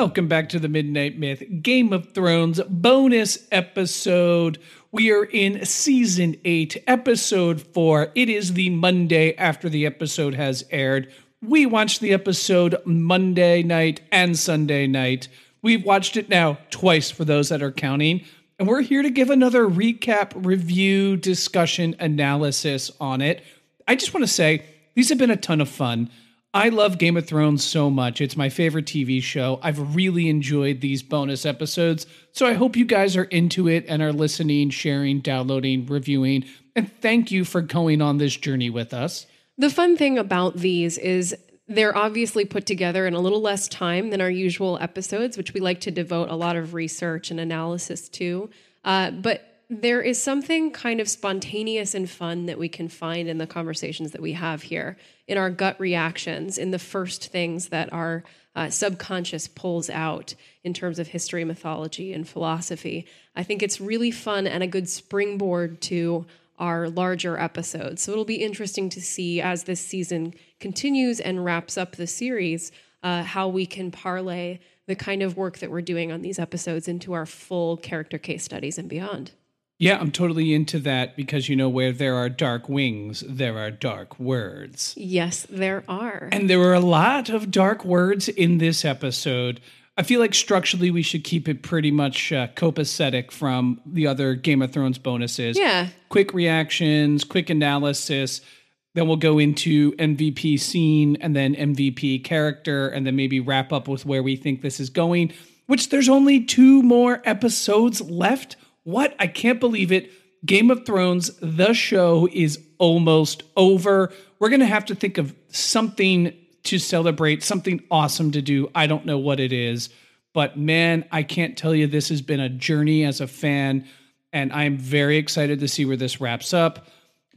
Welcome back to the Midnight Myth Game of Thrones bonus episode. We are in season 8, episode 4. It is the Monday after the episode has aired. We watched the episode Monday night and Sunday night. We've watched it now twice for those that are counting. And we're here to give another recap, review, discussion, analysis on it. I just want to say these have been a ton of fun. I love Game of Thrones so much. It's my favorite TV show. I've really enjoyed these bonus episodes. So I hope you guys are into it and are listening, sharing, downloading, reviewing. And thank you for going on this journey with us. The fun thing about these is they're obviously put together in a little less time than our usual episodes, which we like to devote a lot of research and analysis to. Uh, but there is something kind of spontaneous and fun that we can find in the conversations that we have here, in our gut reactions, in the first things that our uh, subconscious pulls out in terms of history, mythology, and philosophy. I think it's really fun and a good springboard to our larger episodes. So it'll be interesting to see as this season continues and wraps up the series uh, how we can parlay the kind of work that we're doing on these episodes into our full character case studies and beyond. Yeah, I'm totally into that because you know where there are dark wings, there are dark words. Yes, there are. And there were a lot of dark words in this episode. I feel like structurally we should keep it pretty much uh, copacetic from the other Game of Thrones bonuses. Yeah. Quick reactions, quick analysis. Then we'll go into MVP scene and then MVP character, and then maybe wrap up with where we think this is going, which there's only two more episodes left what? I can't believe it. Game of Thrones, the show is almost over. We're going to have to think of something to celebrate, something awesome to do. I don't know what it is, but man, I can't tell you this has been a journey as a fan, and I'm very excited to see where this wraps up.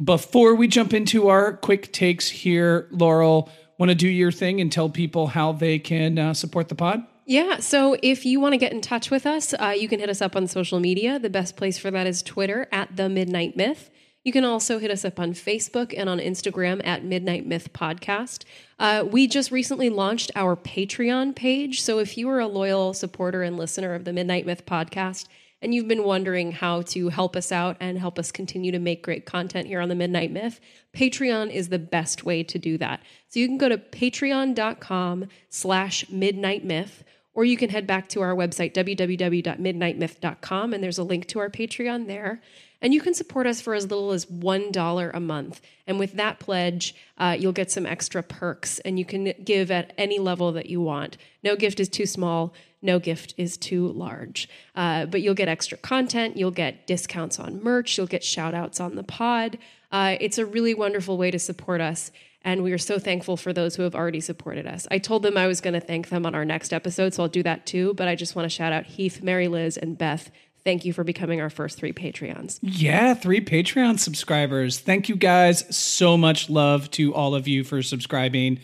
Before we jump into our quick takes here, Laurel, want to do your thing and tell people how they can uh, support the pod? Yeah. So if you want to get in touch with us, uh, you can hit us up on social media. The best place for that is Twitter at The Midnight Myth. You can also hit us up on Facebook and on Instagram at Midnight Myth Podcast. Uh, we just recently launched our Patreon page. So if you are a loyal supporter and listener of the Midnight Myth Podcast, and you've been wondering how to help us out and help us continue to make great content here on the Midnight Myth, Patreon is the best way to do that. So you can go to patreon.com slash midnight myth or you can head back to our website, www.midnightmyth.com, and there's a link to our Patreon there. And you can support us for as little as $1 a month. And with that pledge, uh, you'll get some extra perks, and you can give at any level that you want. No gift is too small, no gift is too large. Uh, but you'll get extra content, you'll get discounts on merch, you'll get shout outs on the pod. Uh, it's a really wonderful way to support us. And we are so thankful for those who have already supported us. I told them I was going to thank them on our next episode, so I'll do that too. But I just want to shout out Heath, Mary Liz, and Beth. thank you for becoming our first three Patreons. Yeah, three Patreon subscribers. Thank you guys so much. Love to all of you for subscribing.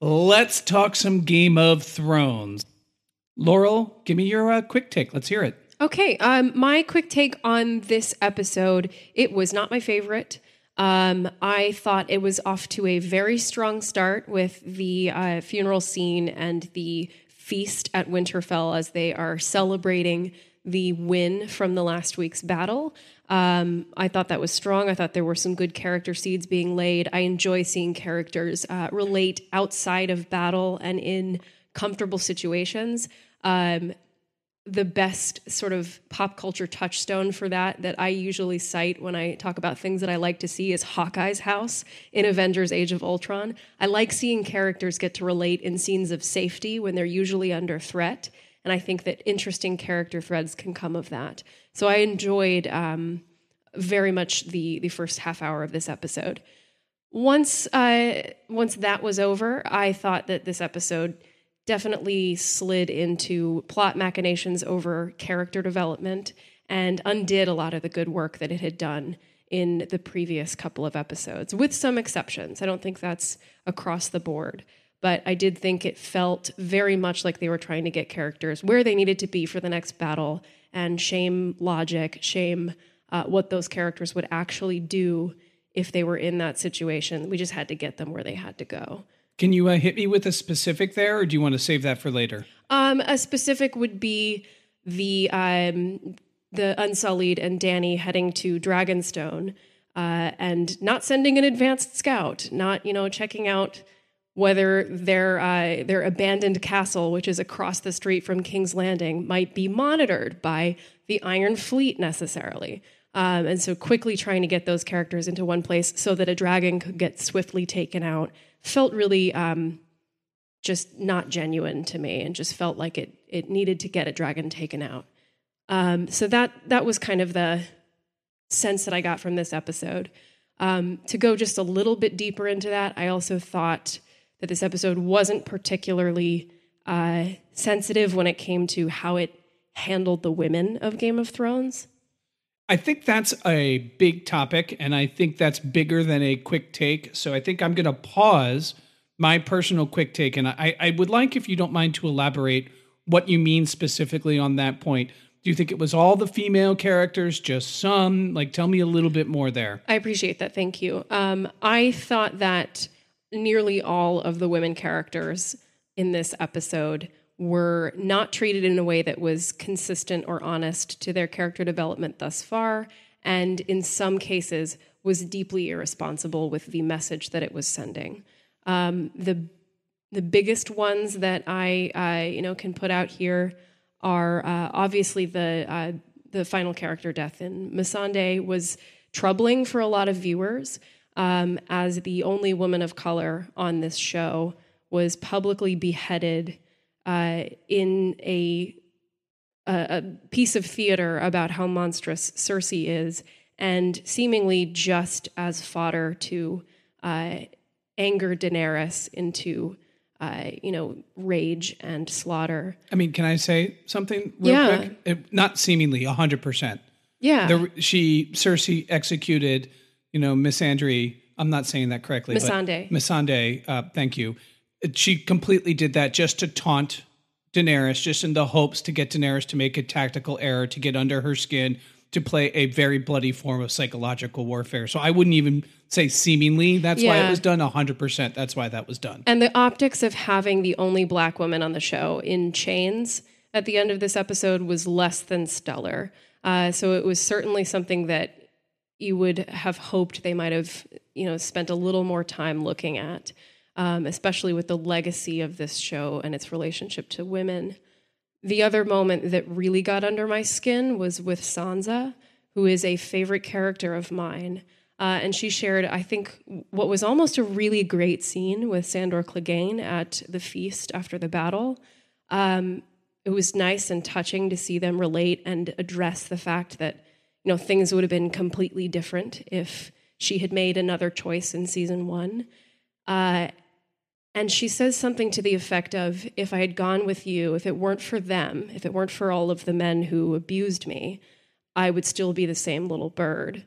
Let's talk some Game of Thrones. Laurel, give me your uh, quick take. Let's hear it. Okay, um, my quick take on this episode. It was not my favorite. Um, I thought it was off to a very strong start with the uh, funeral scene and the feast at Winterfell as they are celebrating the win from the last week's battle. Um, I thought that was strong. I thought there were some good character seeds being laid. I enjoy seeing characters uh, relate outside of battle and in comfortable situations. Um, the best sort of pop culture touchstone for that that I usually cite when I talk about things that I like to see is Hawkeye's house in Avengers Age of Ultron. I like seeing characters get to relate in scenes of safety when they're usually under threat. And I think that interesting character threads can come of that. So I enjoyed um, very much the, the first half hour of this episode. Once, uh, once that was over, I thought that this episode definitely slid into plot machinations over character development and undid a lot of the good work that it had done in the previous couple of episodes, with some exceptions. I don't think that's across the board, but I did think it felt very much like they were trying to get characters where they needed to be for the next battle and shame logic, shame uh, what those characters would actually do if they were in that situation. We just had to get them where they had to go. Can you uh, hit me with a specific there, or do you want to save that for later? Um, a specific would be the um, the Unsullied and Dany heading to Dragonstone uh, and not sending an advanced scout, not you know checking out whether their uh, their abandoned castle, which is across the street from King's Landing, might be monitored by the Iron Fleet necessarily. Um, and so quickly trying to get those characters into one place so that a dragon could get swiftly taken out felt really um, just not genuine to me and just felt like it it needed to get a dragon taken out. Um, so that that was kind of the sense that I got from this episode. Um, to go just a little bit deeper into that, I also thought that this episode wasn't particularly uh, sensitive when it came to how it handled the women of Game of Thrones. I think that's a big topic, and I think that's bigger than a quick take. So I think I'm going to pause my personal quick take, and I, I would like, if you don't mind, to elaborate what you mean specifically on that point. Do you think it was all the female characters, just some? Like, tell me a little bit more there. I appreciate that. Thank you. Um, I thought that nearly all of the women characters in this episode were not treated in a way that was consistent or honest to their character development thus far, and in some cases was deeply irresponsible with the message that it was sending. Um, the the biggest ones that I uh, you know can put out here are uh, obviously the uh, the final character death in Missandei was troubling for a lot of viewers um, as the only woman of color on this show was publicly beheaded uh, in a, a, a piece of theater about how monstrous Cersei is, and seemingly just as fodder to uh, anger Daenerys into, uh, you know, rage and slaughter. I mean, can I say something real Yeah. quick? It, not seemingly, hundred percent. Yeah, The she Cersei executed, you know, Miss Andre. I'm not saying that correctly. Missandei. Missandei. Uh, thank you. She completely did that just to taunt Daenerys, just in the hopes to get Daenerys to make a tactical error, to get under her skin, to play a very bloody form of psychological warfare. So I wouldn't even say seemingly. That's why it was done. hundred percent. That's why that was done. And the optics of having the only black woman on the show in chains at the end of this episode was less than stellar. Uh, so it was certainly something that you would have hoped they might have, you know, spent a little more time looking at, um, especially with the legacy of this show and its relationship to women. The other moment that really got under my skin was with Sansa, who is a favorite character of mine. Uh, and she shared, I think, what was almost a really great scene with Sandor Clegane at the feast after the battle. Um, it was nice and touching to see them relate and address the fact that you know things would have been completely different if she had made another choice in season one. Uh, and she says something to the effect of, "If I had gone with you, if it weren't for them, if it weren't for all of the men who abused me, I would still be the same little bird.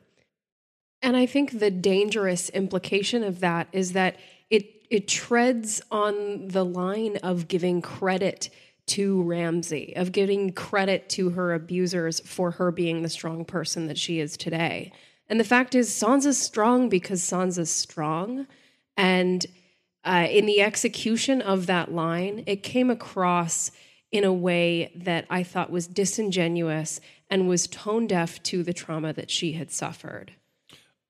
And I think the dangerous implication of that is that it it treads on the line of giving credit to Ramsay, of giving credit to her abusers for her being the strong person that she is today. And the fact is, Sansa's strong because Sansa's strong. And uh, in the execution of that line, it came across in a way that I thought was disingenuous and was tone deaf to the trauma that she had suffered.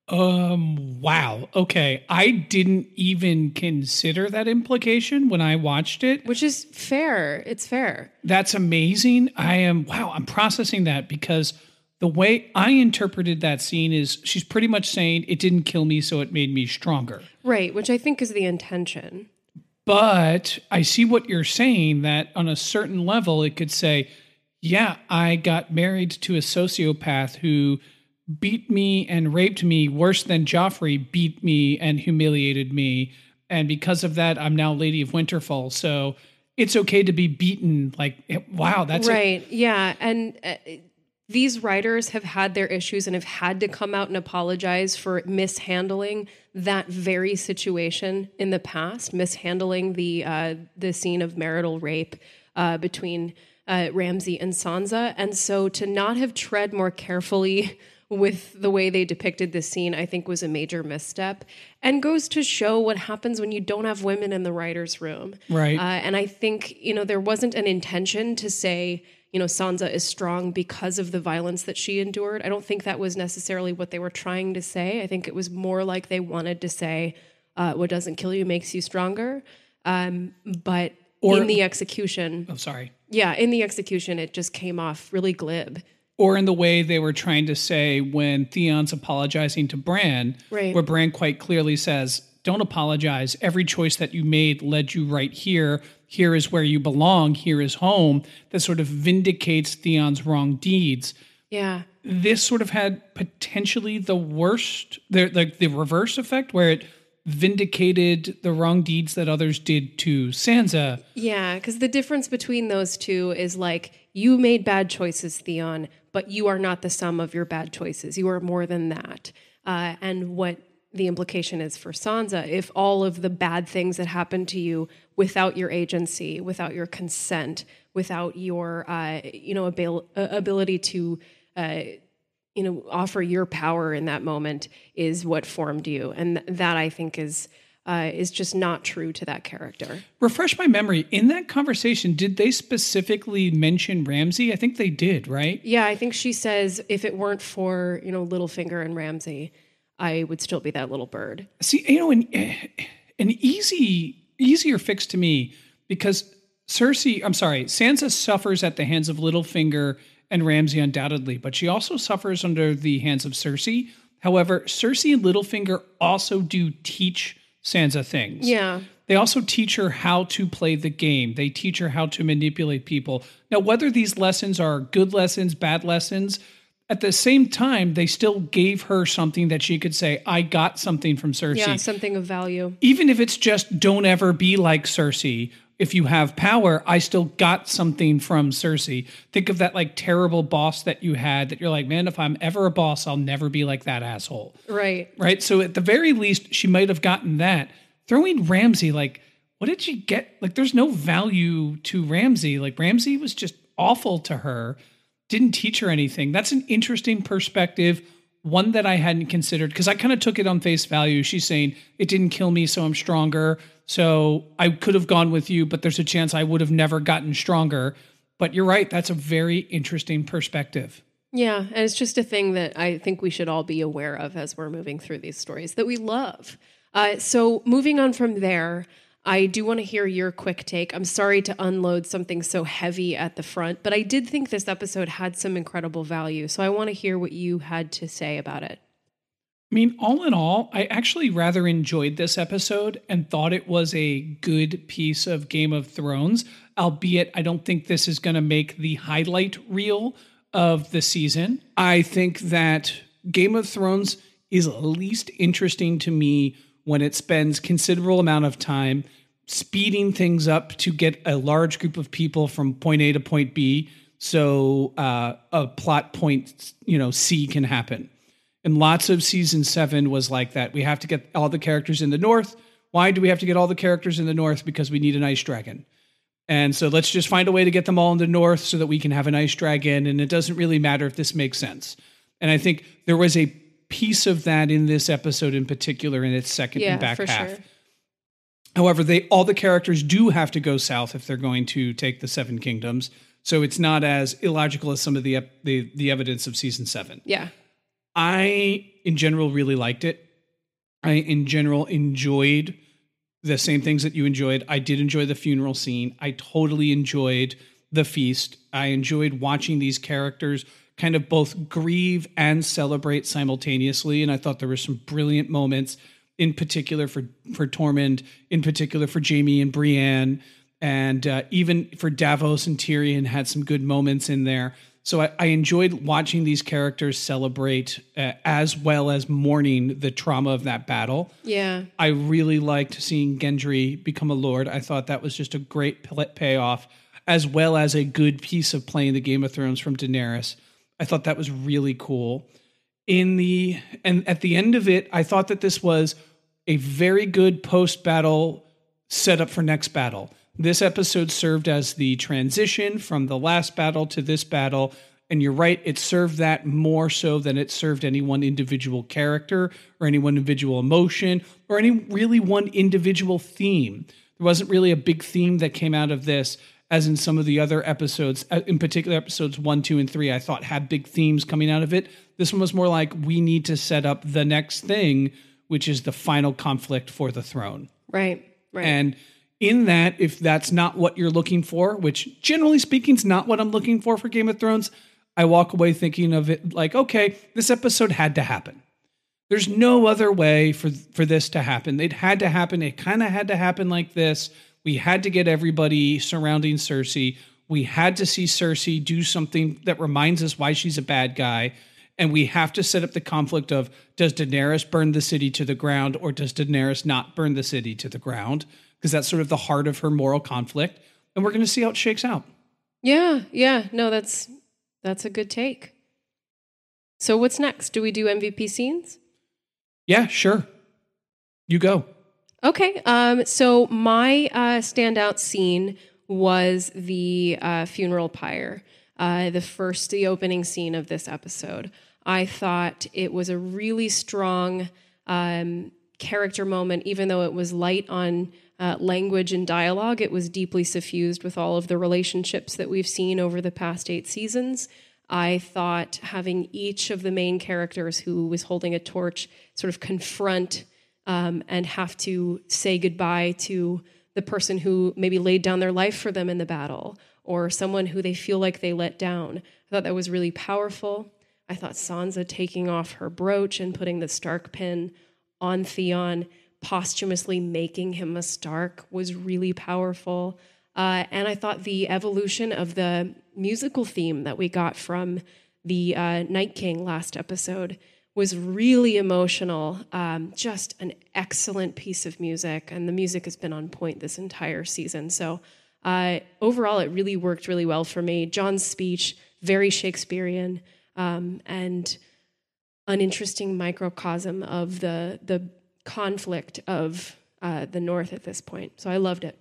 Um, wow. Okay. I didn't even consider that implication when I watched it. Which is fair. It's fair. That's amazing. I am, wow, I'm processing that because the way I interpreted that scene is she's pretty much saying it didn't kill me, so it made me stronger. Right. Which I think is the intention. But I see what you're saying that on a certain level, it could say, yeah, I got married to a sociopath who beat me and raped me worse than Joffrey beat me and humiliated me. And because of that, I'm now Lady of Winterfell. So it's okay to be beaten. Like, wow, that's right. Yeah. And uh, these writers have had their issues and have had to come out and apologize for mishandling that very situation in the past, mishandling the uh, the scene of marital rape uh, between uh, Ramsay and Sansa. And so to not have tread more carefully with the way they depicted this scene, I think was a major misstep and goes to show what happens when you don't have women in the writer's room. Right. Uh, and I think, you know, there wasn't an intention to say, you know, Sansa is strong because of the violence that she endured. I don't think that was necessarily what they were trying to say. I think it was more like they wanted to say, uh, what doesn't kill you makes you stronger. Um, but or, in the execution. I'm oh, sorry. Yeah, in the execution, it just came off really glib or in the way they were trying to say when Theon's apologizing to Bran, right. where Bran quite clearly says, Don't apologize. Every choice that you made led you right here. Here is where you belong. Here is home. That sort of vindicates Theon's wrong deeds. Yeah. This sort of had potentially the worst, the, like the reverse effect, where it vindicated the wrong deeds that others did to Sansa. Yeah, because the difference between those two is like you made bad choices, Theon, but you are not the sum of your bad choices. You are more than that. Uh, and what the implication is for Sansa, if all of the bad things that happened to you without your agency, without your consent, without your uh, you know abil- uh, ability to uh, you know offer your power in that moment is what formed you, and th- that I think is uh, is just not true to that character. Refresh my memory. In that conversation, did they specifically mention Ramsay? I think they did, right? Yeah, I think she says if it weren't for you know Littlefinger and Ramsay, I would still be that little bird. See, you know, an, an easy easier fix to me because Cersei, I'm sorry, Sansa suffers at the hands of Littlefinger and Ramsay undoubtedly, but she also suffers under the hands of Cersei. However, Cersei and Littlefinger also do teach Sansa things. Yeah. They also teach her how to play the game. They teach her how to manipulate people. Now, whether these lessons are good lessons, bad lessons, at the same time, they still gave her something that she could say, I got something from Cersei. Yeah, something of value. Even if it's just don't ever be like Cersei. If you have power, I still got something from Cersei. Think of that like terrible boss that you had that you're like, man, if I'm ever a boss, I'll never be like that asshole. Right. Right. So at the very least, she might have gotten that. Throwing Ramsay, like, what did she get? Like, there's no value to Ramsay. Like, Ramsay was just awful to her, didn't teach her anything. That's an interesting perspective one that I hadn't considered because I kind of took it on face value. She's saying it didn't kill me, so I'm stronger. So I could have gone with you, but there's a chance I would have never gotten stronger. But you're right. That's a very interesting perspective. Yeah. And it's just a thing that I think we should all be aware of as we're moving through these stories that we love. Uh, so moving on from there, I do want to hear your quick take. I'm sorry to unload something so heavy at the front, but I did think this episode had some incredible value. So I want to hear what you had to say about it. I mean, all in all, I actually rather enjoyed this episode and thought it was a good piece of Game of Thrones, albeit I don't think this is going to make the highlight reel of the season. I think that Game of Thrones is least interesting to me when it spends considerable amount of time speeding things up to get a large group of people from point A to point B so uh, a plot point, you know, C can happen. And lots of season seven was like that. We have to get all the characters in the north. Why do we have to get all the characters in the north? Because we need an ice dragon. And so let's just find a way to get them all in the north so that we can have an ice dragon. And it doesn't really matter if this makes sense. And I think there was a piece of that in this episode in particular in its second Yeah, and back for half. sure. However, they all the characters do have to go south if they're going to take the Seven Kingdoms. So it's not as illogical as some of the ep- the, the evidence of season seven. Yeah. I, in general, really liked it. I, in general, enjoyed the same things that you enjoyed. I did enjoy the funeral scene. I totally enjoyed the feast. I enjoyed watching these characters kind of both grieve and celebrate simultaneously. And I thought there were some brilliant moments, in particular for for Tormund, in particular for Jaime and Brienne, and uh, even for Davos and Tyrion had some good moments in there. So I, I enjoyed watching these characters celebrate uh, as well as mourning the trauma of that battle. Yeah. I really liked seeing Gendry become a lord. I thought that was just a great payoff, as well as a good piece of playing the Game of Thrones from Daenerys. I thought that was really cool. In the and at the end of it, I thought that this was a very good post battle setup for next battle. This episode served as the transition from the last battle to this battle. And you're right, it served that more so than it served any one individual character or any one individual emotion or any really one individual theme. There wasn't really a big theme that came out of this, as in some of the other episodes, uh, in particular episodes one, two, and three, I thought had big themes coming out of it. This one was more like we need to set up the next thing, which is the final conflict for the throne. Right. Right. And in that, if that's not what you're looking for, which generally speaking is not what I'm looking for for Game of Thrones, I walk away thinking of it like, okay, this episode had to happen. There's no other way for for this to happen. It had to happen. It kind of had to happen like this. We had to get everybody surrounding Cersei. We had to see Cersei do something that reminds us why she's a bad guy. And we have to set up the conflict of does Daenerys burn the city to the ground or does Daenerys not burn the city to the ground? Because that's sort of the heart of her moral conflict. And we're going to see how it shakes out. yeah. Yeah. No, that's that's a good take. So what's next? Do we do MVP scenes? Yeah, sure. You go. Okay. Um, so my uh, standout scene was the uh, funeral pyre, uh, the first, the opening scene of this episode. I thought it was a really strong um, character moment, even though it was light on uh, language and dialogue. It was deeply suffused with all of the relationships that we've seen over the past eight seasons. I thought having each of the main characters who was holding a torch sort of confront um, and have to say goodbye to the person who maybe laid down their life for them in the battle or someone who they feel like they let down. I thought that was really powerful. I thought Sansa taking off her brooch and putting the Stark pin on Theon, posthumously making him a Stark, was really powerful. Uh, and I thought the evolution of the musical theme that we got from the uh, Night King last episode was really emotional. Um, just an excellent piece of music, and the music has been on point this entire season. So uh, overall, it really worked really well for me. Jon's speech, very Shakespearean, um, and an interesting microcosm of the the conflict of uh, the North at this point. So I loved it.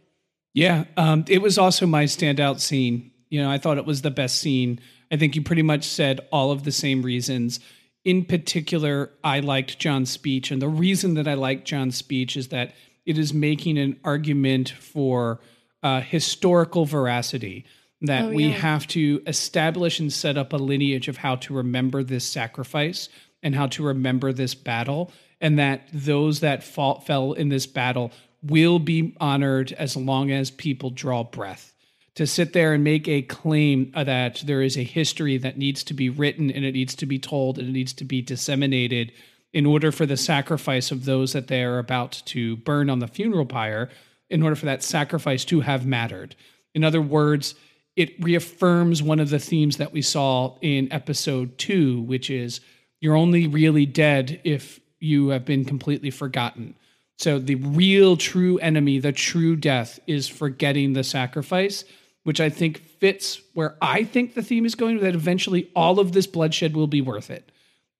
Yeah, um, it was also my standout scene. You know, I thought it was the best scene. I think you pretty much said all of the same reasons. In particular, I liked Jon's speech. And the reason that I liked Jon's speech is that it is making an argument for uh, historical veracity that Oh, we have to establish and set up a lineage of how to remember this sacrifice and how to remember this battle, and that those that fought, fell in this battle will be honored as long as people draw breath. To sit there and make a claim that there is a history that needs to be written and it needs to be told and it needs to be disseminated in order for the sacrifice of those that they are about to burn on the funeral pyre, in order for that sacrifice to have mattered. In other words, it reaffirms one of the themes that we saw in episode two, which is you're only really dead if you have been completely forgotten. So the real true enemy, the true death, is forgetting the sacrifice. Which I think fits where I think the theme is going, that eventually all of this bloodshed will be worth it.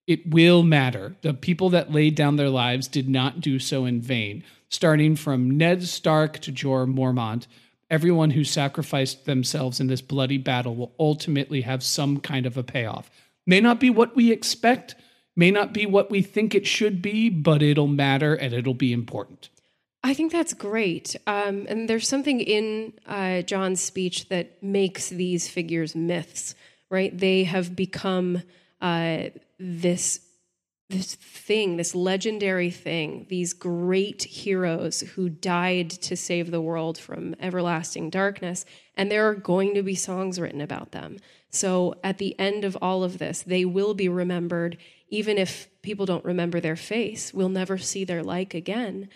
It will matter. The people that laid down their lives did not do so in vain. Starting from Ned Stark to Jorah Mormont, everyone who sacrificed themselves in this bloody battle will ultimately have some kind of a payoff. May not be what we expect, may not be what we think it should be, but it'll matter and it'll be important. I think that's great. Um, and there's something in uh, Jon's speech that makes these figures myths, right? They have become uh, this this thing, this legendary thing, these great heroes who died to save the world from everlasting darkness, and there are going to be songs written about them. So at the end of all of this, they will be remembered, even if people don't remember their face. We'll never see their like again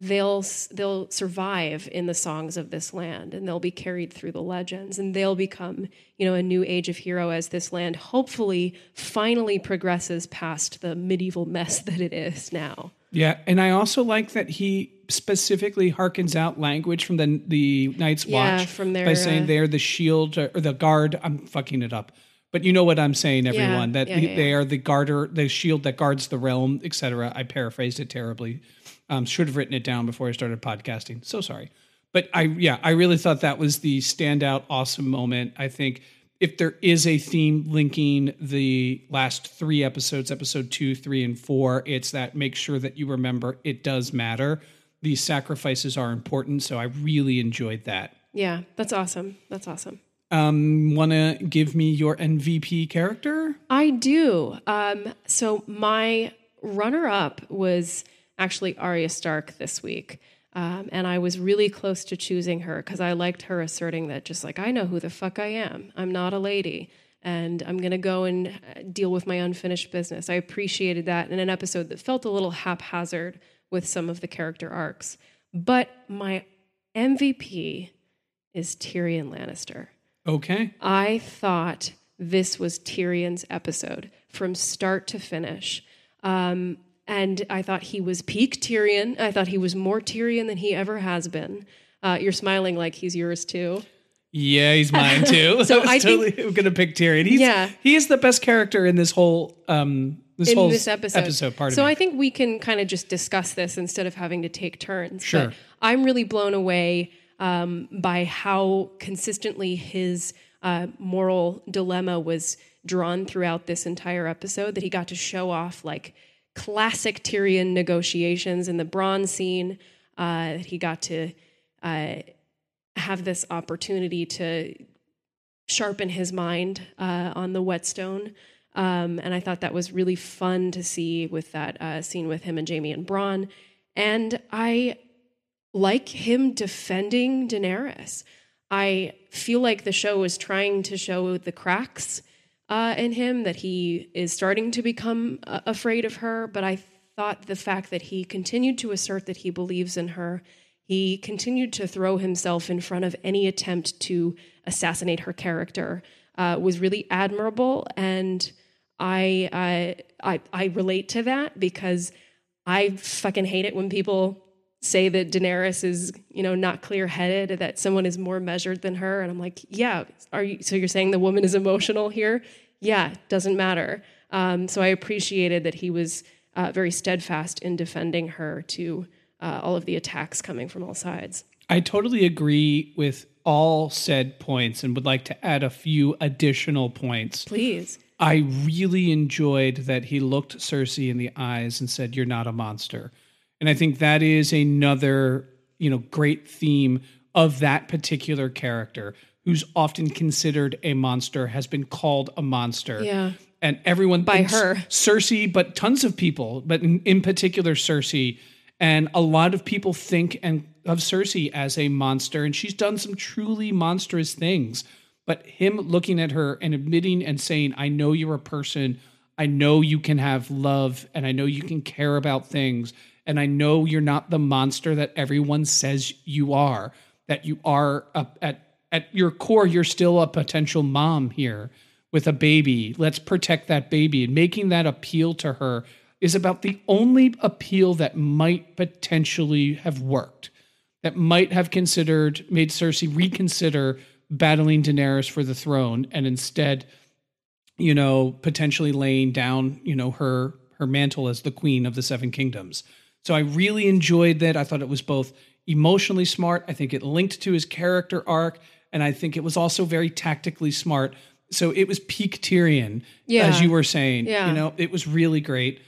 they'll they'll survive in the songs of this land and they'll be carried through the legends and they'll become you know a new age of hero as this land hopefully finally progresses past the medieval mess that it is now. Yeah and i also like that he specifically harkens out language from the the night's yeah, watch from their, by saying uh, they're the shield or the guard. I'm fucking it up. But you know what i'm saying everyone that yeah, yeah, they yeah. are the garter the shield that guards the realm etc i paraphrased it terribly um, should have written it down before I started podcasting. So sorry. But I, yeah, I really thought that was the standout, awesome moment. I think if there is a theme linking the last three episodes, episode two, three, and four, it's that make sure that you remember it does matter. These sacrifices are important. So I really enjoyed that. yeah that's awesome that's awesome Um, Want to give me your MVP character? I do. Um, so my runner-up was actually Arya Stark this week, um, and I was really close to choosing her because I liked her asserting that just like I know who the fuck I am. I'm not a lady, and I'm gonna go and uh, deal with my unfinished business. I appreciated that in an episode that felt a little haphazard with some of the character arcs. But my MVP is Tyrion Lannister. Okay. I thought this was Tyrion's episode from start to finish. Um, and I thought he was peak Tyrion. I thought he was more Tyrion than he ever has been. Uh, you're smiling like he's yours too. Yeah, he's mine too. So I was I think- totally gonna pick Tyrion. He's, Yeah. he is the best character in this whole um this in whole this episode. episode part so I think we can kind of just discuss this instead of having to take turns. Sure. But I'm really blown away um, by how consistently his uh, moral dilemma was drawn throughout this entire episode. That he got to show off like classic Tyrion negotiations in the Bronn's scene. Uh, he got to uh, have this opportunity to sharpen his mind uh, on the whetstone. Um, and I thought that was really fun to see with that uh, scene with him and Jaime and Bronn. And I like him defending Daenerys. I feel like the show is trying to show the cracks uh, in him, that he is starting to become uh, afraid of her. But I thought the fact that he continued to assert that he believes in her, he continued to throw himself in front of any attempt to assassinate her character, uh, was really admirable. And I, uh, I, I relate to that because I fucking hate it when people say that Daenerys is, you know, not clear-headed, that someone is more measured than her, and I'm like, yeah, are you? So you're saying the woman is emotional here? Yeah, doesn't matter. Um, so I appreciated that he was uh, very steadfast in defending her to uh, all of the attacks coming from all sides. I totally agree with all said points and would like to add a few additional points. Please. I really enjoyed that he looked Cersei in the eyes and said, You're not a monster. And I think that is another, you know, great theme of that particular character who's often considered a monster, has been called a monster. Yeah. And everyone By her. Cersei, but tons of people, but in, in particular Cersei. And a lot of people think and of Cersei as a monster, and she's done some truly monstrous things. But him looking at her and admitting and saying, I know you're a person, I know you can have love, and I know you can care about things, and I know you're not the monster that everyone says you are, that you are a, at at your core, you're still a potential mom here with a baby. Let's protect that baby. And making that appeal to her is about the only appeal that might potentially have worked, that might have considered, made Cersei reconsider battling Daenerys for the throne and instead, you know, potentially laying down, you know, her her mantle as the queen of the seven kingdoms. So I really enjoyed that. I thought it was both emotionally smart. I think it linked to his character arc, and I think it was also very tactically smart. So it was peak Tyrion, Yeah. as you were saying. Yeah. You know, it was really great.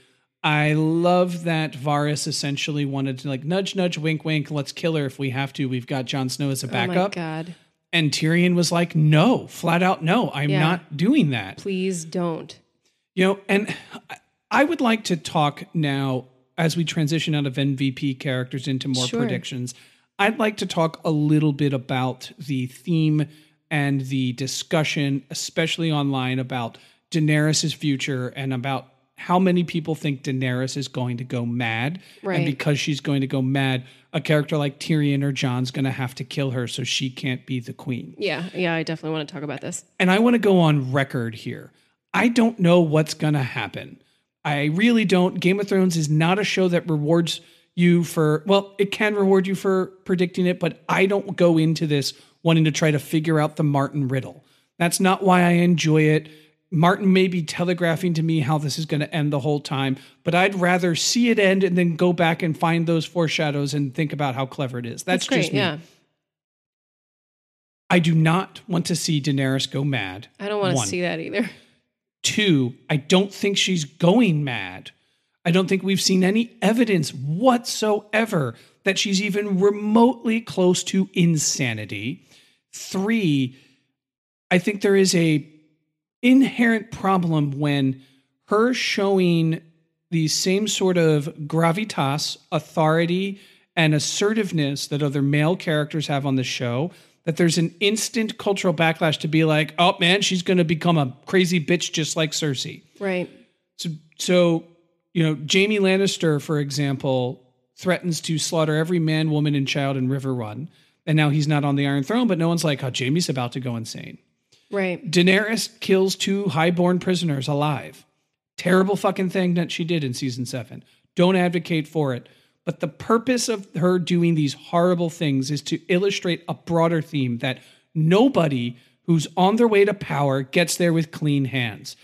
I love that Varys essentially wanted to like nudge, nudge, wink, wink. Let's kill her if we have to. We've got Jon Snow as a Oh backup, God. and Tyrion was like, "No, flat out, no. I'm Yeah. not doing that." Please don't. You know, and I would like to talk now as we transition out of MVP characters into more Sure. predictions. I'd like to talk a little bit about the theme and the discussion, especially online, about Daenerys' future and about how many people think Daenerys is going to go mad. And because she's going to go mad, a character like Tyrion or Jon's going to have to kill her so she can't be the queen. Yeah, yeah, I definitely want to talk about this. And I want to go on record here. I don't know what's going to happen. I really don't. Game of Thrones is not a show that rewards you for, well, it can reward you for predicting it, but I don't go into this wanting to try to figure out the Martin riddle. That's not why I enjoy it. Martin may be telegraphing to me how this is going to end the whole time, but I'd rather see it end and then go back and find those foreshadows and think about how clever it is. That's, That's great. just me. Yeah. I do not want to see Daenerys go mad. I don't want to see that either. Two, I don't think she's going mad. I don't think we've seen any evidence whatsoever that she's even remotely close to insanity. Three, I think there is a inherent problem when her showing the same sort of gravitas, authority, and assertiveness that other male characters have on the show. That there's an instant cultural backlash to be like, oh man, she's going to become a crazy bitch just like Cersei. Right. So, so you know, Jaime Lannister, for example, threatens to slaughter every man, woman, and child in Riverrun, and now he's not on the Iron Throne. But no one's like, oh, Jaime's about to go insane. Right. Daenerys kills two highborn prisoners alive. Terrible fucking thing that she did in season seven. Don't advocate for it. But the purpose of her doing these horrible things is to illustrate a broader theme that nobody who's on their way to power gets there with clean hands.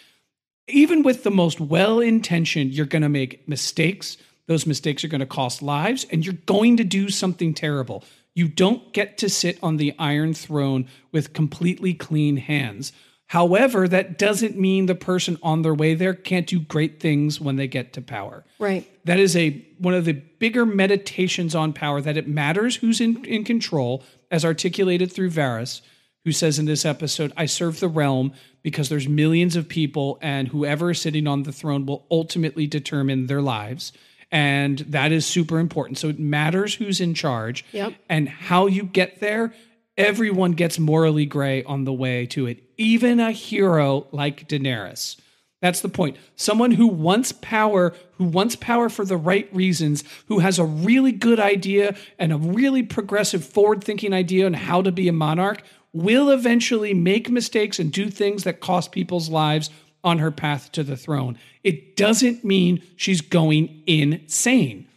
Even with the most well intentioned, you're going to make mistakes. Those mistakes are going to cost lives, and you're going to do something terrible. You don't get to sit on the Iron Throne with completely clean hands. However, that doesn't mean the person on their way there can't do great things when they get to power. Right. That is a one of the bigger meditations on power that it matters who's in, in control, as articulated through Varys, who says in this episode, I serve the realm because there's millions of people, and whoever is sitting on the throne will ultimately determine their lives. And that is super important. So it matters who's in charge Yep. and how you get there. Everyone gets morally gray on the way to it, even a hero like Daenerys. That's the point. Someone who wants power, who wants power for the right reasons, who has a really good idea and a really progressive, forward thinking idea on how to be a monarch, will eventually make mistakes and do things that cost people's lives on her path to the throne. It doesn't mean she's going insane.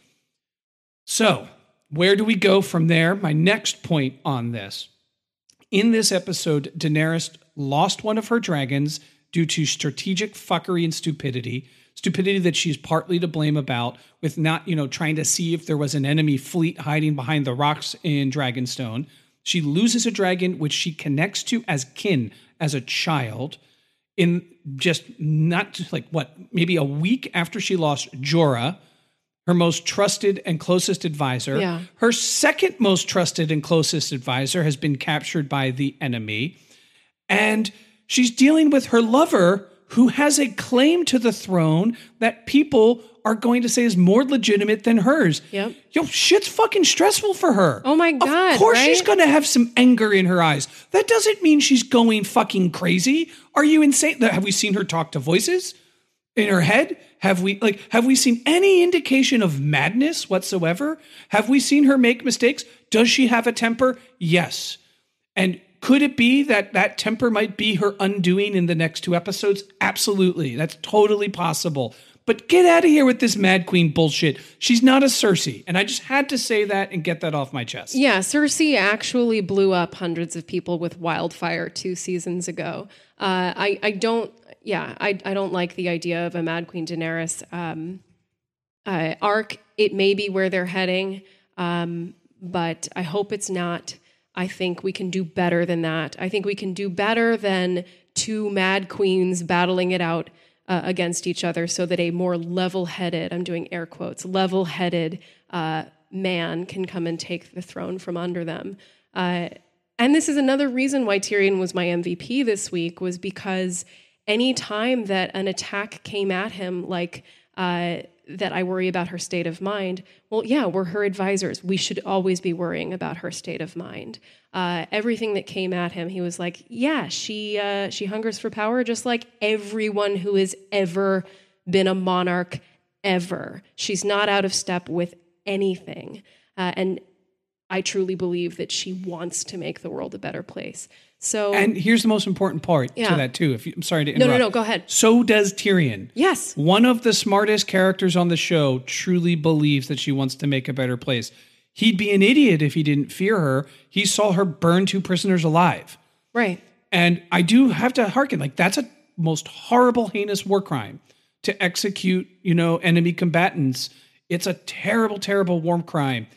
So, where do we go from there? My next point on this. In this episode, Daenerys lost one of her dragons due to strategic fuckery and stupidity. Stupidity that she's partly to blame about, with not, you know, trying to see if there was an enemy fleet hiding behind the rocks in Dragonstone. She loses a dragon which she connects to as kin as a child in just not like what, maybe a week after she lost Jorah, her most trusted and closest advisor. Yeah. Her second most trusted and closest advisor has been captured by the enemy. And she's dealing with her lover who has a claim to the throne that people are going to say is more legitimate than hers. Yep. Yo, shit's fucking stressful for her. Oh my God, Of course she's going to have some anger in her eyes. That doesn't mean she's going fucking crazy. Are you insane? Have we seen her talk to voices in her head? Have we like have we seen any indication of madness whatsoever? Have we seen her make mistakes? Does she have a temper? Yes. And could it be that that temper might be her undoing in the next two episodes? Absolutely. That's totally possible. But get out of here with this Mad Queen bullshit. She's not a Cersei. And I just had to say that and get that off my chest. Yeah, Cersei actually blew up hundreds of people with wildfire two seasons ago. Uh, I, I don't, yeah, I, I don't like the idea of a Mad Queen Daenerys um, uh, arc. It may be where they're heading, um, but I hope it's not. I think we can do better than that. I think we can do better than two Mad Queens battling it out uh, against each other so that a more level headed, I'm doing air quotes, level headed uh, man can come and take the throne from under them. Uh, and this is another reason why Tyrion was my MVP this week, was because any time that an attack came at him, like uh, that I worry about her state of mind. Well, yeah, we're her advisors. We should always be worrying about her state of mind. Uh, everything that came at him, he was like, yeah, she uh, she hungers for power, just like everyone who has ever been a monarch ever. She's not out of step with anything, uh, and I truly believe that she wants to make the world a better place. So, And here's the most important part Yeah. to that too. If you, I'm sorry to interrupt. no, no, no, go ahead. So does Tyrion. Yes, One of the smartest characters on the show truly believes that she wants to make a better place. He'd be an idiot if he didn't fear her. He saw her burn two prisoners alive. right. And I do have to hearken like that's a most horrible, heinous war crime to execute, you know, enemy combatants. It's a terrible, terrible war crime.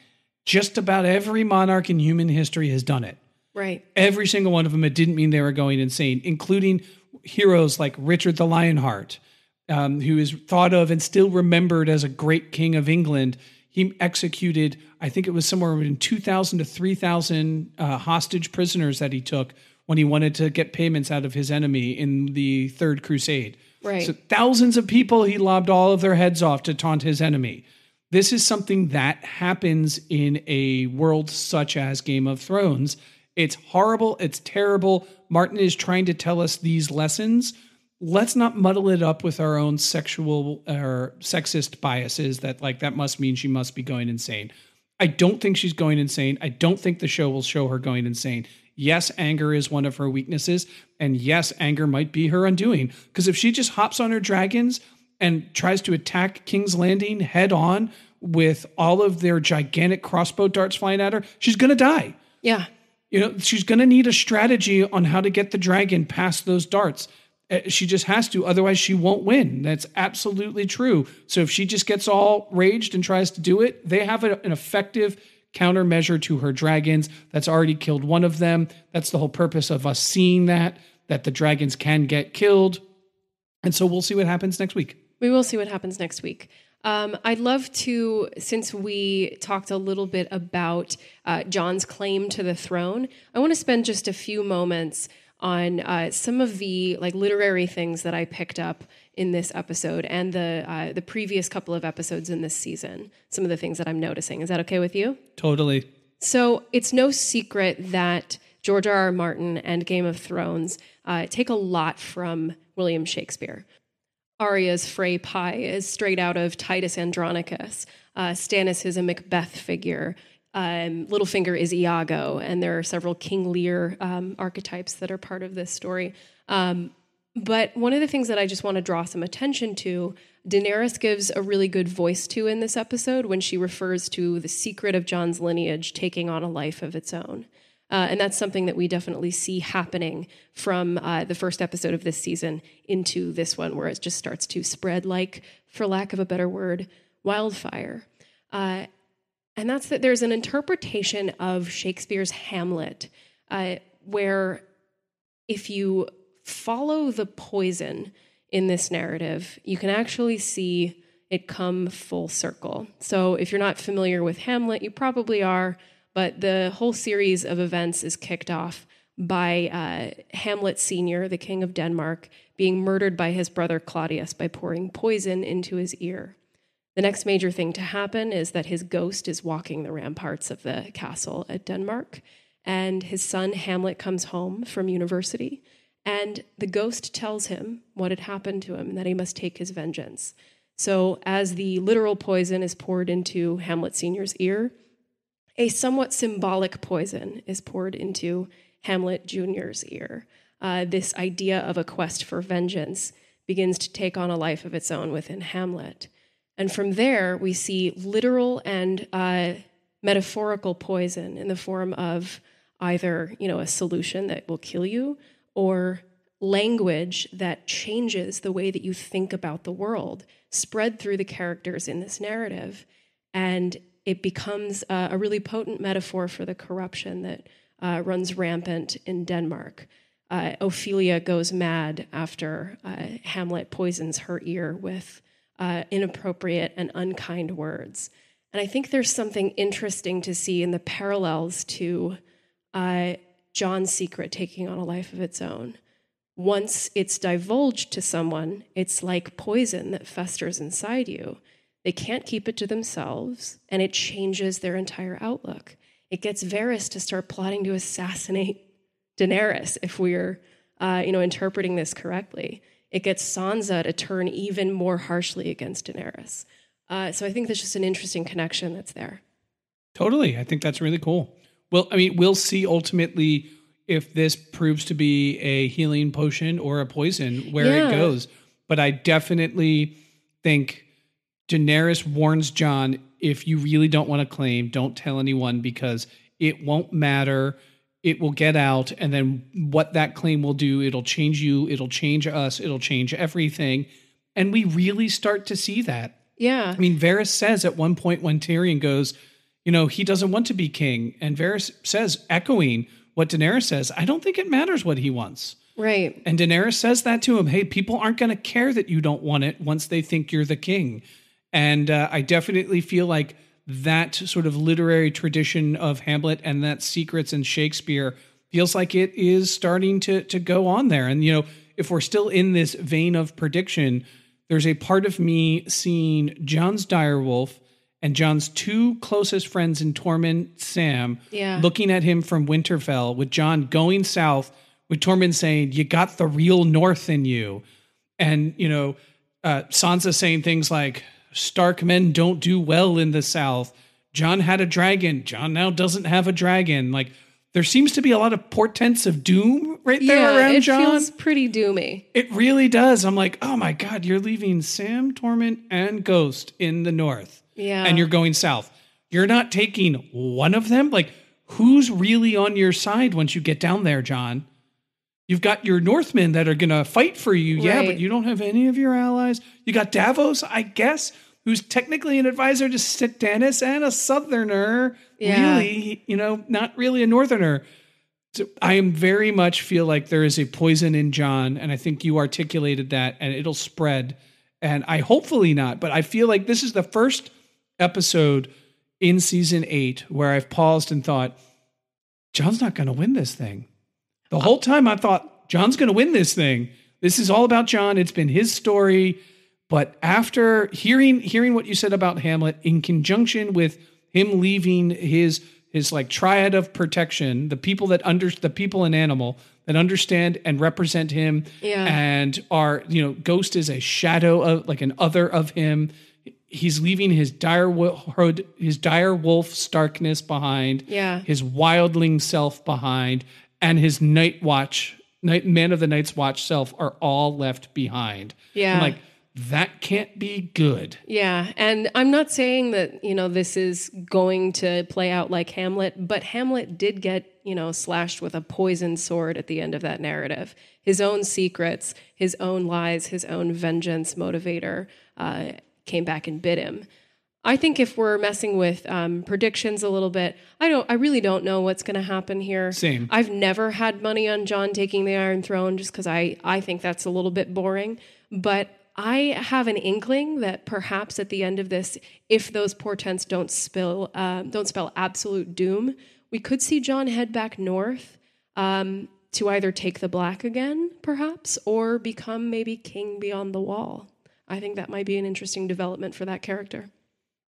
Just about every monarch in human history has done it. Right. Every single one of them. It didn't mean they were going insane, including heroes like Richard the Lionheart, um, who is thought of and still remembered as a great king of England. He executed, I think it was somewhere between 2,000 to 3,000 uh, hostage prisoners that he took when he wanted to get payments out of his enemy in the Third Crusade. Right. So thousands of people he lobbed all of their heads off to taunt his enemy. This is something that happens in a world such as Game of Thrones. It's horrible, it's terrible. Martin is trying to tell us these lessons. Let's not muddle it up with our own sexual or sexist biases that like that must mean she must be going insane. I don't think she's going insane. I don't think the show will show her going insane. Yes, anger is one of her weaknesses. And yes, anger might be her undoing. Because if she just hops on her dragons and tries to attack King's Landing head on with all of their gigantic crossbow darts flying at her, she's going to die. Yeah. You know, she's going to need a strategy on how to get the dragon past those darts. Uh, She just has to, otherwise, she won't win. That's absolutely true. So if she just gets all raged and tries to do it, they have an effective countermeasure to her dragons that's already killed one of them. That's the whole purpose of us seeing that, that the dragons can get killed. And so we'll see what happens next week. We will see what happens next week. Um, I'd love to, since we talked a little bit about uh, Jon's claim to the throne, I want to spend just a few moments on uh, some of the like literary things that I picked up in this episode and the uh, the previous couple of episodes in this season. Some of the things that I'm noticing. Is that okay with you? Totally. So it's no secret that George R. R. Martin and Game of Thrones uh, take a lot from William Shakespeare. Arya's Frey Pie is straight out of Titus Andronicus. Uh, Stannis is a Macbeth figure. Um, Littlefinger is Iago, and there are several King Lear um, archetypes that are part of this story. Um, but one of the things that I just want to draw some attention to, Daenerys gives a really good voice to in this episode when she refers to the secret of Jon's lineage taking on a life of its own. Uh, and that's something that we definitely see happening from uh, the first episode of this season into this one, where it just starts to spread like, for lack of a better word, wildfire. Uh, and that's that there's an interpretation of Shakespeare's Hamlet uh, where if you follow the poison in this narrative, you can actually see it come full circle. So if you're not familiar with Hamlet, you probably are, but the whole series of events is kicked off by uh, Hamlet Sr., the king of Denmark, being murdered by his brother Claudius by pouring poison into his ear. The next major thing to happen is that his ghost is walking the ramparts of the castle at Denmark, and his son Hamlet comes home from university, and the ghost tells him what had happened to him and that he must take his vengeance. So, as the literal poison is poured into Hamlet Sr.'s ear, a somewhat symbolic poison is poured into Hamlet Jr.'s ear. Uh, this idea of a quest for vengeance begins to take on a life of its own within Hamlet. And from there, we see literal and uh, metaphorical poison in the form of either, you know, a solution that will kill you or language that changes the way that you think about the world, spread through the characters in this narrative. And it becomes uh, a really potent metaphor for the corruption that uh, runs rampant in Denmark. Uh, Ophelia goes mad after uh, Hamlet poisons her ear with uh, inappropriate and unkind words. And I think there's something interesting to see in the parallels to uh, Jon's secret taking on a life of its own. Once it's divulged to someone, it's like poison that festers inside you. They can't keep it to themselves, and it changes their entire outlook. It gets Varys to start plotting to assassinate Daenerys if we're, uh, you know, interpreting this correctly. It gets Sansa to turn even more harshly against Daenerys. Uh, so I think there's just an interesting connection that's there. Totally, I think that's really cool. Well, I mean, we'll see ultimately if this proves to be a healing potion or a poison where yeah. it goes. But I definitely think Daenerys warns Jon if you really don't want to claim, don't tell anyone because it won't matter. It will get out. And then what that claim will do, it'll change you, it'll change us, it'll change everything. And we really start to see that. Yeah. I mean, Varys says at one point when Tyrion goes, you know, he doesn't want to be king. And Varys says, echoing what Daenerys says, I don't think it matters what he wants. Right. And Daenerys says that to him. Hey, people aren't going to care that you don't want it once they think you're the king. And uh, I definitely feel like that sort of literary tradition of Hamlet and that secrets in Shakespeare feels like it is starting to to go on there. And you know, if we're still in this vein of prediction, there's a part of me seeing Jon's direwolf and Jon's two closest friends in Tormund, Sam, yeah. looking at him from Winterfell, with Jon going south, with Tormund saying, "You got the real North in you," and you know, uh, Sansa saying things like, "Stark men don't do well in the South." Jon had a dragon. Jon now doesn't have a dragon. Like there seems to be a lot of portents of doom right there yeah, around it Jon. feels pretty doomy. It really does. I'm like, oh my god, you're leaving Sam, Tormund, and Ghost in the north. Yeah. And you're going south. You're not taking one of them? Like, who's really on your side once you get down there, Jon? You've got your Northmen that are going to fight for you. Yeah, but you don't have any of your allies. You got Davos, I guess, who's technically an advisor to Stannis and a Southerner. Yeah. Really, you know, not really a Northerner. So I am very much feel like there is a poison in Jon, and I think you articulated that, and it'll spread. And I hopefully not, but I feel like this is the first episode in season eight where I've paused and thought, Jon's not going to win this thing. The whole time I thought, Jon's going to win this thing. This is all about Jon. It's been his story. But after hearing hearing what you said about Hamlet in conjunction with him leaving his his like triad of protection, the people that under the people and animal that understand and represent him yeah. and are, you know, Ghost is a shadow of like an other of him he's leaving his dire his dire wolf starkness behind, yeah, his wildling self behind, and his night watch, night man of the night's watch self are all left behind. Yeah, like that can't be good. Yeah, and I'm not saying that you know this is going to play out like Hamlet, but Hamlet did get you know slashed with a poisoned sword at the end of that narrative. His own secrets, his own lies, his own vengeance motivator. Uh, came back and bit him. I think if we're messing with um, predictions a little bit, I don't. I really don't know what's going to happen here. Same. I've never had money on Jon taking the Iron Throne just because I I think that's a little bit boring. But I have an inkling that perhaps at the end of this, if those portents don't spill, uh, don't spell absolute doom, we could see Jon head back north um, to either take the Black again, perhaps, or become maybe king beyond the Wall. I think that might be an interesting development for that character.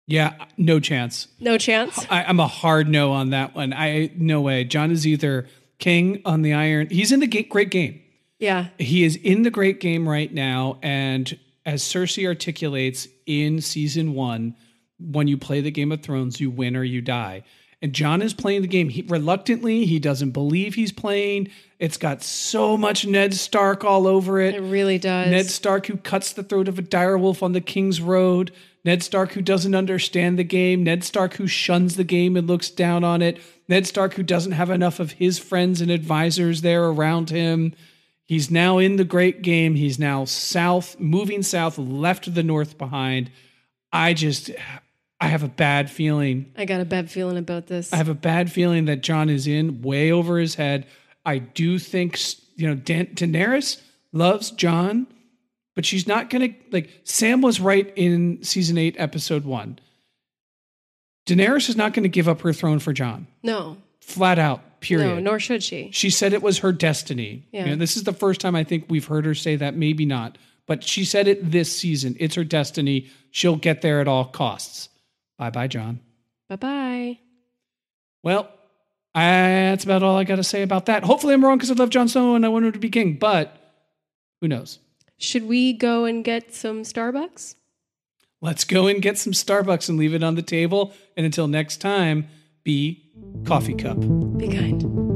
Yeah, no chance. No chance. I, am a hard no on that one. I no way. Jon is either king on the iron. He's in the great game. Yeah, he is in the great game right now. And as Cersei articulates in season one, when you play the Game of Thrones, you win or you die. And Jon is playing the game he, reluctantly. He doesn't believe he's playing. It's got so much Ned Stark all over it. It really does. Ned Stark who cuts the throat of a direwolf on the King's Road. Ned Stark who doesn't understand the game. Ned Stark who shuns the game and looks down on it. Ned Stark who doesn't have enough of his friends and advisors there around him. He's now in the great game. He's now south, moving south, left the north behind. I just, I have a bad feeling. I got a bad feeling about this. I have a bad feeling that Jon is in way over his head. I do think, you know, Dan- Daenerys loves Jon, but she's not going to, like, Sam was right in season eight, episode one. Daenerys is not going to give up her throne for Jon. no, Flat out, period. no, nor should she. She said it was her destiny. Yeah. You know, this is the first time I think we've heard her say that, maybe not. But she said it this season. It's her destiny. She'll get there at all costs. Bye bye, Jon. Bye bye. Well, I, that's about all I got to say about that. Hopefully, I'm wrong because I love Jon Snow and I want him to be king, but who knows? Should we go and get some Starbucks? Let's go and get some Starbucks and leave it on the table. And until next time, be coffee cup. Be kind.